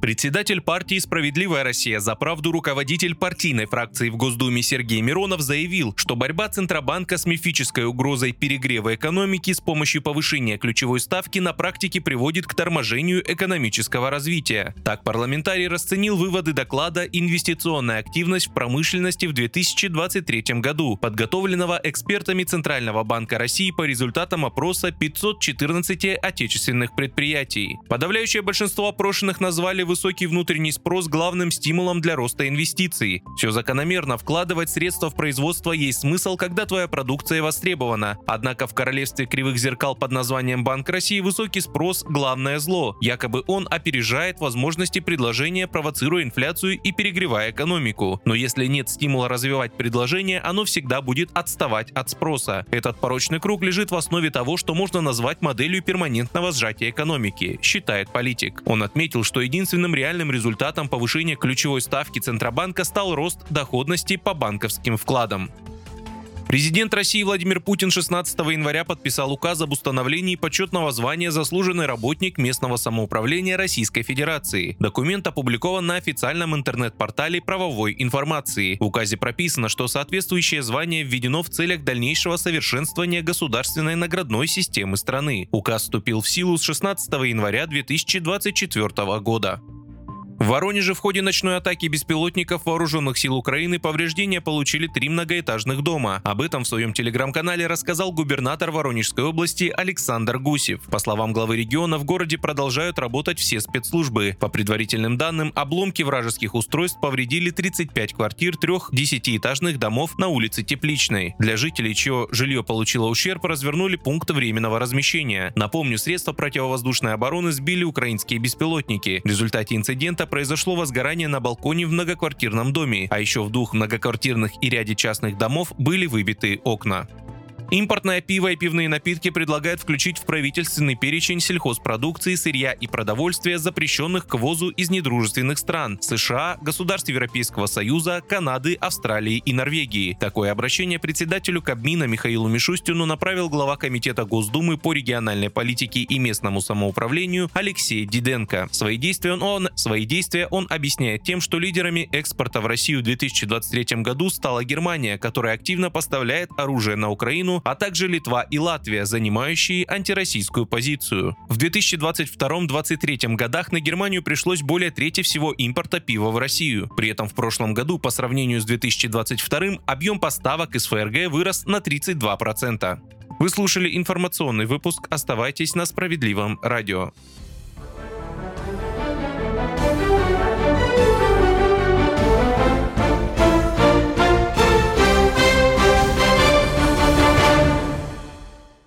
Председатель партии «Справедливая Россия за правду» руководитель партийной фракции в Госдуме Сергей Миронов заявил, что борьба Центробанка с мифической угрозой перегрева экономики с помощью повышения ключевой ставки на практике приводит к торможению экономического развития. Так парламентарий расценил выводы доклада «Инвестиционная активность в промышленности в 2023 году», подготовленного экспертами Центрального банка России по результатам опроса 514 отечественных предприятий. Подавляющее большинство опрошенных назвали высокий внутренний спрос главным стимулом для роста инвестиций. Все закономерно, вкладывать средства в производство есть смысл, когда твоя продукция востребована. Однако в королевстве кривых зеркал под названием Банк России высокий спрос – главное зло. Якобы он опережает возможности предложения, провоцируя инфляцию и перегревая экономику. Но если нет стимула развивать предложение, оно всегда будет отставать от спроса. Этот порочный круг лежит в основе того, что можно назвать моделью перманентного сжатия экономики, считает политик. Он отметил, что единственный единственным реальным результатом повышения ключевой ставки Центробанка стал рост доходности по банковским вкладам. Президент России Владимир Путин 16 января подписал указ об установлении почетного звания «Заслуженный работник местного самоуправления Российской Федерации». Документ опубликован на официальном интернет-портале правовой информации. В указе прописано, что соответствующее звание введено в целях дальнейшего совершенствования государственной наградной системы страны. Указ вступил в силу с 16 января 2024 года. В Воронеже в ходе ночной атаки беспилотников вооруженных сил Украины повреждения получили три многоэтажных дома. Об этом в своем телеграм-канале рассказал губернатор Воронежской области Александр Гусев. По словам главы региона, в городе продолжают работать все спецслужбы. По предварительным данным, обломки вражеских устройств повредили 35 квартир трех десятиэтажных домов на улице Тепличной. Для жителей, чье жилье получило ущерб, развернули пункт временного размещения. Напомню, средства противовоздушной обороны сбили украинские беспилотники. В результате инцидента произошло возгорание на балконе в многоквартирном доме, а еще в двух многоквартирных и ряде частных домов были выбиты окна. Импортное пиво и пивные напитки предлагают включить в правительственный перечень сельхозпродукции, сырья и продовольствия, запрещенных к ввозу из недружественных стран – США, государств Европейского Союза, Канады, Австралии и Норвегии. Такое обращение председателю Кабмина Михаилу Мишустину направил глава Комитета Госдумы по региональной политике и местному самоуправлению Алексей Диденко. Свои действия он, свои действия он объясняет тем, что лидерами экспорта в Россию в 2023 году стала Германия, которая активно поставляет оружие на А также Литва и Латвия, занимающие антироссийскую позицию. В 2022-2023 годах на Германию пришлось более трети всего импорта пива в Россию. При этом в прошлом году по сравнению с 2022 объем поставок из ФРГ вырос на 32%. Вы слушали информационный выпуск «Оставайтесь на справедливом радио».